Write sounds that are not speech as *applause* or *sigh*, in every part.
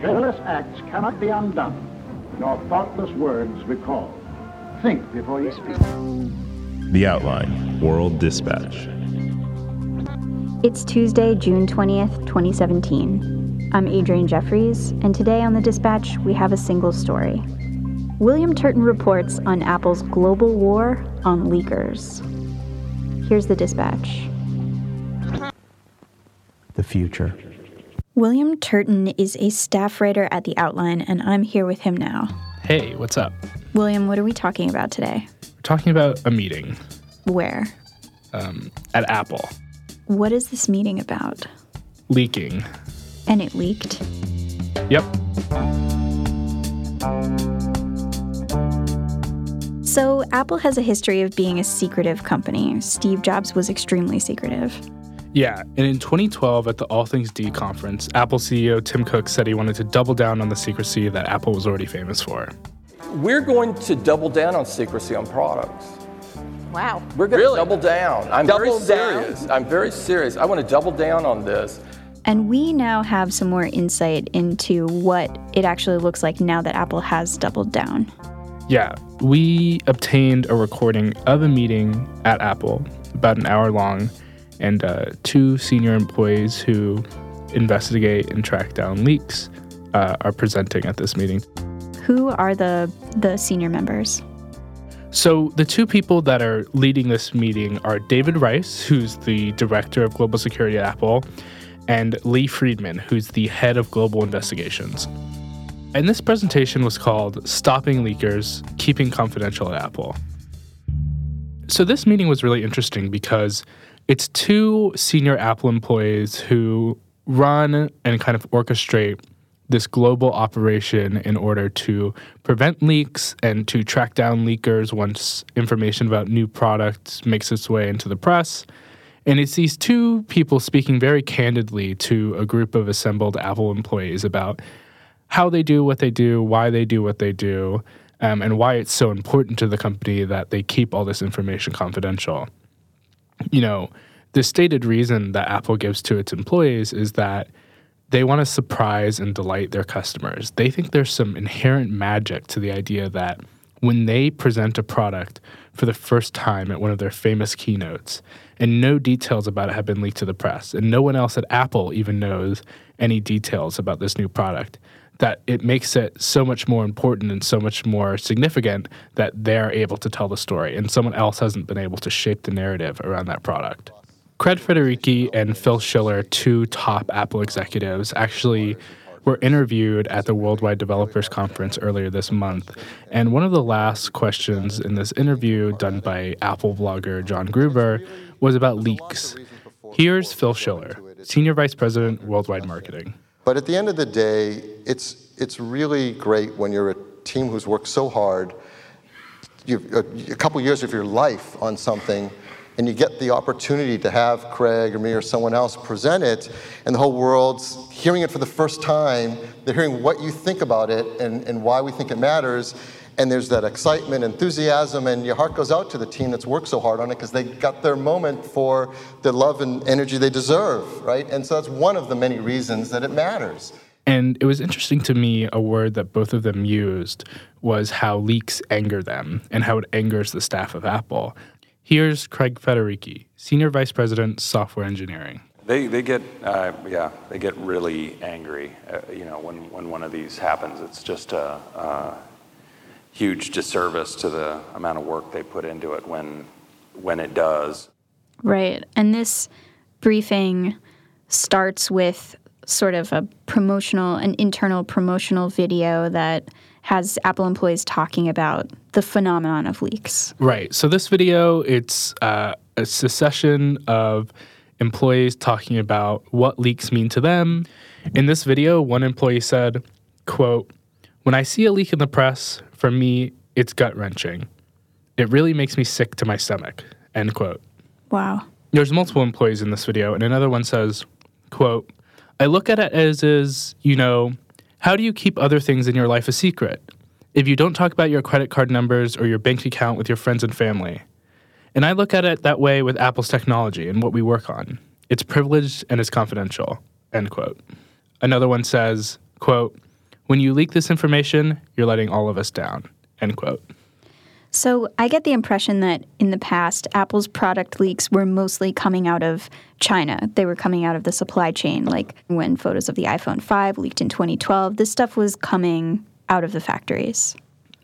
Careless acts cannot be undone, nor thoughtless words recalled. Think before you speak. The Outline World Dispatch. It's Tuesday, June 20th, 2017. I'm Adrianne Jeffries, and today on the Dispatch, we have a single story. William Turton reports on Apple's global war on leakers. Here's the Dispatch. The future. William Turton is a staff writer at The Outline, and I'm here with him now. Hey, what's up? William, what are we talking about today? We're talking about a meeting Where? um, at Apple What is this meeting about? leaking. And it leaked. Yep. So, Apple has a history of being a secretive company. Steve Jobs was extremely secretive. Yeah, and in 2012 at the All Things D conference, Apple CEO Tim Cook said he wanted to double down on the secrecy that Apple was already famous for. We're going to double down on secrecy on products. Wow. We're going Really? to double down. I'm Double very down? serious. I'm very serious. I want to double down on this. And we now have some more insight into what it actually looks like now that Apple has doubled down. Yeah, we obtained a recording of a meeting at Apple, about an hour long, and uh, two senior employees who investigate and track down leaks uh, are presenting at this meeting. Who are the the senior members? So, the two people that are leading this meeting are David Rice, who's the director of global security at Apple, and Lee Friedman, who's the head of global investigations. And this presentation was called Stopping Leakers Keeping Confidential at Apple. So, this meeting was really interesting because it's two senior Apple employees who run and kind of orchestrate this global operation in order to prevent leaks and to track down leakers once information about new products makes its way into the press. And it's these two people speaking very candidly to a group of assembled Apple employees about how they do what they do, why they do what they do, um, and why it's so important to the company that they keep all this information confidential. You know, the stated reason that Apple gives to its employees is that they want to surprise and delight their customers. They think there's some inherent magic to the idea that when they present a product for the first time at one of their famous keynotes, and no details about it have been leaked to the press, and no one else at Apple even knows any details about this new product, that it makes it so much more important and so much more significant that they're able to tell the story, and someone else hasn't been able to shape the narrative around that product. Craig Federighi and Phil Schiller, two top Apple executives, actually were interviewed at the Worldwide Developers Conference earlier this month. And one of the last questions in this interview, done by Apple blogger John Gruber, was about leaks. Here's Phil Schiller, Senior Vice President, Worldwide Marketing. But at the end of the day, it's, it's really great when you're a team who's worked so hard, you've, a, a couple years of your life on something, and you get the opportunity to have Craig or me or someone else present it, and the whole world's hearing it for the first time. They're hearing what you think about it and, and why we think it matters. And there's that excitement, enthusiasm, and your heart goes out to the team that's worked so hard on it because they got their moment for the love and energy they deserve, right? And so that's one of the many reasons that it matters. And it was interesting to me, a word that both of them used was how leaks anger them and how it angers the staff of Apple. Here's Craig Federighi, Senior Vice President, Software Engineering. They, they get, uh, yeah, they get really angry, uh, you know, when, when one of these happens. It's just a, a huge disservice to the amount of work they put into it when, when it does. Right. And this briefing starts with sort of a promotional, an internal promotional video that has Apple employees talking about the phenomenon of leaks. Right. So this video, it's uh, a succession of employees talking about what leaks mean to them. In this video, one employee said, quote, when I see a leak in the press, for me, it's gut wrenching. It really makes me sick to my stomach, end quote. Wow. There's multiple employees in this video, and another one says, quote, I look at it as is, you know, how do you keep other things in your life a secret? If you don't talk about your credit card numbers or your bank account with your friends and family. And I look at it that way with Apple's technology and what we work on. It's privileged and it's confidential, end quote. Another one says, quote, When you leak this information, you're letting all of us down. End quote. So I get the impression that in the past, Apple's product leaks were mostly coming out of China. They were coming out of the supply chain. Like when photos of the iPhone 5 leaked in 2012, this stuff was coming out of the factories.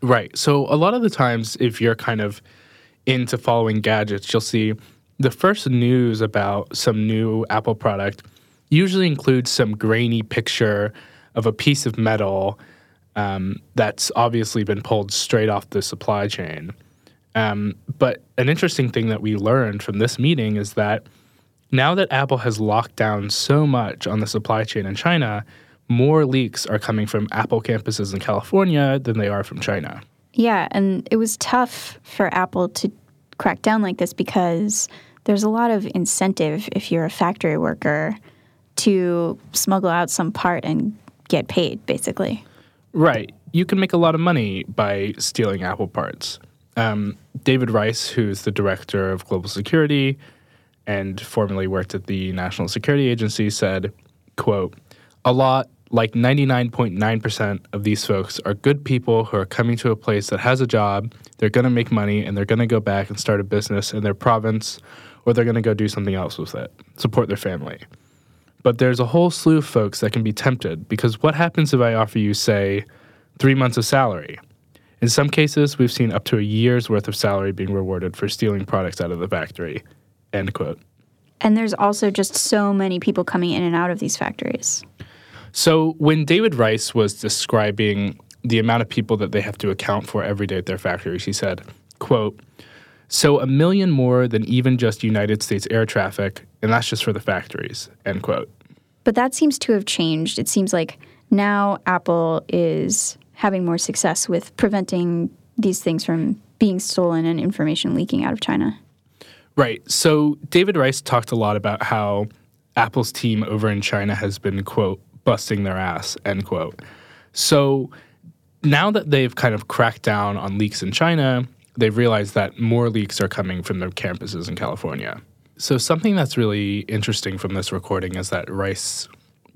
Right. So a lot of the times, if you're kind of into following gadgets, you'll see the first news about some new Apple product usually includes some grainy picture of a piece of metal um, that's obviously been pulled straight off the supply chain. Um, but an interesting thing that we learned from this meeting is that now that Apple has locked down so much on the supply chain in China, more leaks are coming from Apple campuses in California than they are from China. Yeah, and it was tough for Apple to crack down like this because there's a lot of incentive if you're a factory worker to smuggle out some part and get paid, basically. Right. You can make a lot of money by stealing Apple parts. Um, David Rice, who's the director of global security and formerly worked at the National Security Agency, said, quote, a lot, like 99.9% of these folks are good people who are coming to a place that has a job, they're going to make money, and they're going to go back and start a business in their province, or they're going to go do something else with it, support their family. But there's a whole slew of folks that can be tempted because what happens if I offer you, say, three months of salary? In some cases, we've seen up to a year's worth of salary being rewarded for stealing products out of the factory. End quote. And there's also just so many people coming in and out of these factories. So when David Rice was describing the amount of people that they have to account for every day at their factories, he said, quote, so a million more than even just United States air traffic, and that's just for the factories, end quote. But that seems to have changed. It seems like now Apple is having more success with preventing these things from being stolen and information leaking out of China. Right. So David Rice talked a lot about how Apple's team over in China has been, quote, busting their ass, end quote. So now that they've kind of cracked down on leaks in China, they've realized that more leaks are coming from their campuses in California. So, something that's really interesting from this recording is that Rice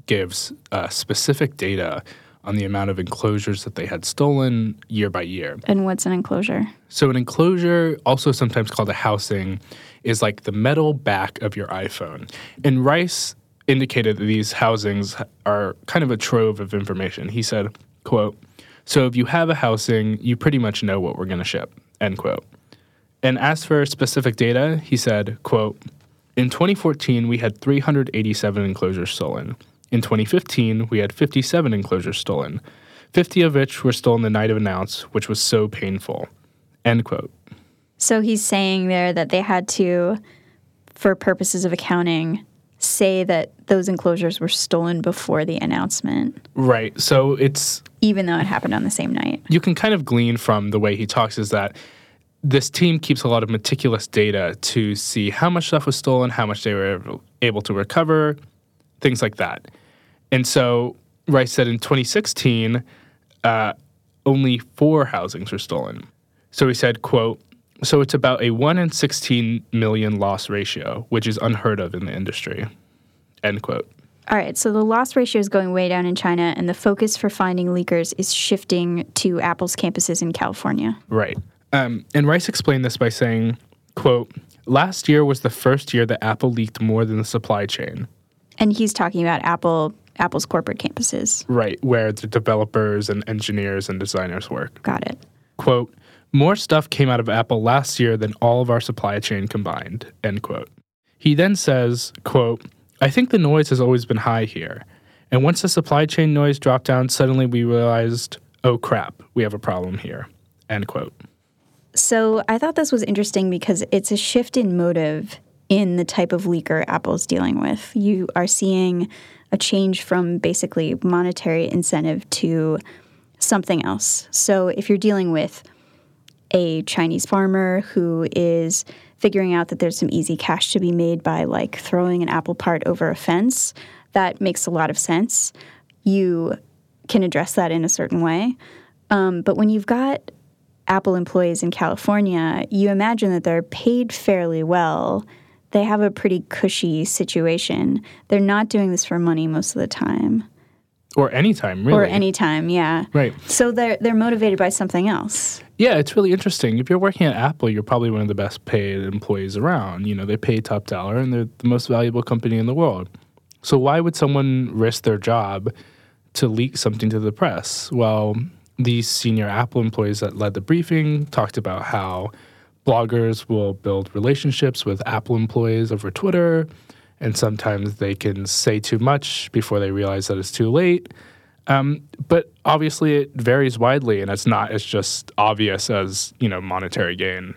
gives uh, specific data on the amount of enclosures that they had stolen year by year. And what's an enclosure? So, an enclosure, also sometimes called a housing, is like the metal back of your iPhone. And Rice indicated that these housings are kind of a trove of information. He said, quote, so if you have a housing, you pretty much know what we're going to ship, end quote. And as for specific data, he said, quote, in 2014, we had 387 enclosures stolen. In 2015, we had 57 enclosures stolen, 50 of which were stolen the night of announce, which was so painful. End quote. So he's saying there that they had to, for purposes of accounting, say that those enclosures were stolen before the announcement. Right. So it's. Even though it happened on the same night. You can kind of glean from the way he talks is that this team keeps a lot of meticulous data to see how much stuff was stolen, how much they were able to recover, things like that. And so Rice said in 2016, uh, only four housings were stolen. So he said, quote, so it's about a 1 in 16 million loss ratio, which is unheard of in the industry, end quote. All right, so the loss ratio is going way down in China, and the focus for finding leakers is shifting to Apple's campuses in California. Right. Um, and Rice explained this by saying, quote, last year was the first year that Apple leaked more than the supply chain. And he's talking about Apple Apple's corporate campuses. Right, where the developers and engineers and designers work. Got it. Quote, more stuff came out of Apple last year than all of our supply chain combined, end quote. He then says, quote, I think the noise has always been high here. And once the supply chain noise dropped down, suddenly we realized, oh crap, we have a problem here, end quote. So I thought this was interesting because it's a shift in motive in the type of leaker Apple's dealing with. You are seeing a change from basically monetary incentive to something else. So if you're dealing with a Chinese farmer who is figuring out that there's some easy cash to be made by like throwing an apple part over a fence, that makes a lot of sense. You can address that in a certain way. Um, but when you've got Apple employees in California, you imagine that they're paid fairly well. They have a pretty cushy situation. They're not doing this for money most of the time. or anytime, really. or anytime. Yeah. Right. So they're they're motivated by something else. Yeah, it's really interesting. If you're working at Apple, you're probably one of the best paid employees around. You know, they pay top dollar and they're the most valuable company in the world. So why would someone risk their job to leak something to the press? Well, these senior Apple employees that led the briefing talked about how bloggers will build relationships with Apple employees over Twitter, and sometimes they can say too much before they realize that it's too late. Um, but obviously, it varies widely, and it's not as just obvious as you know monetary gain.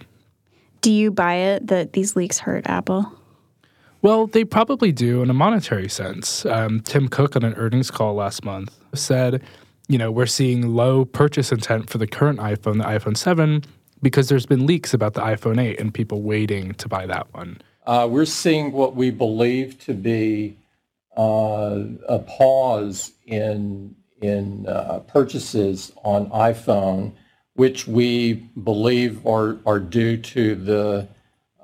Do you buy it that these leaks hurt Apple? Well, they probably do in a monetary sense. Um, Tim Cook on an earnings call last month said, you know, we're seeing low purchase intent for the current iPhone, the iPhone 7, because there's been leaks about the iPhone 8 and people waiting to buy that one. Uh, we're seeing what we believe to be uh, a pause in in uh, purchases on iPhone, which we believe are are due to the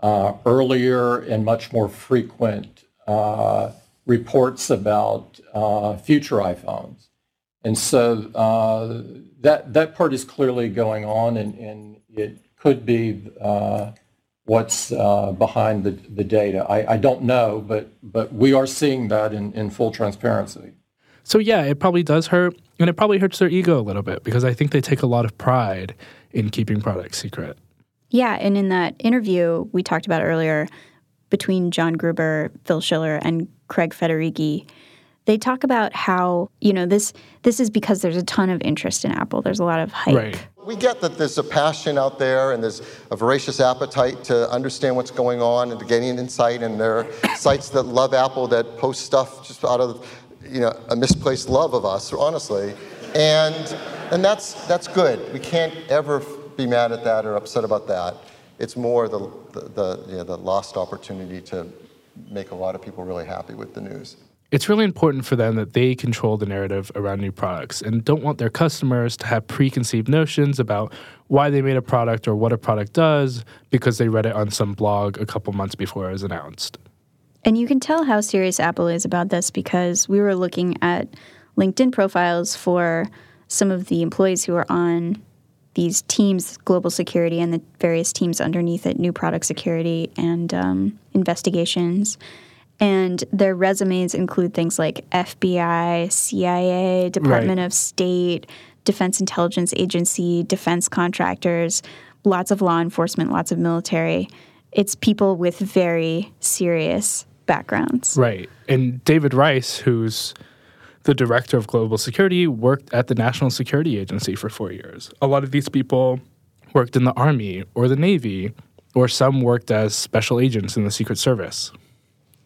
uh, earlier and much more frequent uh, reports about uh, future iPhones, and so uh, that that part is clearly going on, and, and it could be uh, what's uh, behind the, the data. I, I don't know, but but we are seeing that in, in full transparency. So yeah, it probably does hurt, and it probably hurts their ego a little bit because I think they take a lot of pride in keeping products secret. Yeah, and in that interview we talked about earlier between John Gruber, Phil Schiller, and Craig Federighi, they talk about how you know this this is because there's a ton of interest in Apple. There's a lot of hype. Right. We get that there's a passion out there and there's a voracious appetite to understand what's going on and to gain insight. And there are *coughs* sites that love Apple that post stuff just out of, you know, a misplaced love of us, honestly. And and that's that's good. We can't ever be mad at that or upset about that. It's more the the the, you know, the lost opportunity to make a lot of people really happy with the news. It's really important for them that they control the narrative around new products and don't want their customers to have preconceived notions about why they made a product or what a product does because they read it on some blog a couple months before it was announced. And you can tell how serious Apple is about this because we were looking at LinkedIn profiles for some of the employees who are on these teams, global security, and the various teams underneath it, new product security and um, investigations. And their resumes include things like FBI, CIA, Department Right. of State, Defense Intelligence Agency, defense contractors, lots of law enforcement, lots of military. It's people with very serious backgrounds. Right. And David Rice, who's the director of global security, worked at the National Security Agency for four years. A lot of these people worked in the Army or the Navy, or some worked as special agents in the Secret Service.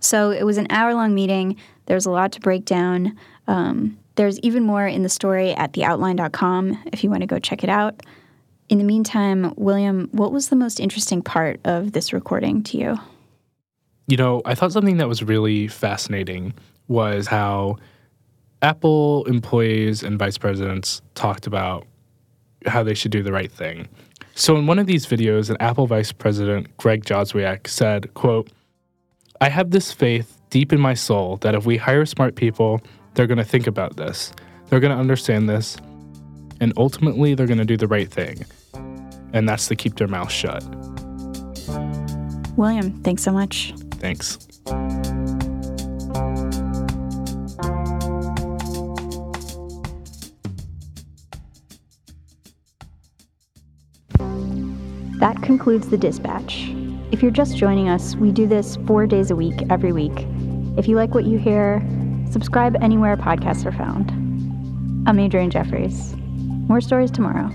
So it was an hour long meeting. There's a lot to break down. Um, there's even more in the story at theoutline.com if you want to go check it out. In the meantime, William, what was the most interesting part of this recording to you? You know, I thought something that was really fascinating was how Apple employees and vice presidents talked about how they should do the right thing. So in one of these videos, an Apple vice president, Greg Joswiak, said, quote, I have this faith deep in my soul that if we hire smart people, they're going to think about this. They're going to understand this. And ultimately, they're going to do the right thing. And that's to keep their mouth shut. William, thanks so much. Thanks. That concludes the dispatch. If you're just joining us, we do this four days a week, every week. If you like what you hear, subscribe anywhere podcasts are found. I'm Adrianne Jeffries. More stories tomorrow.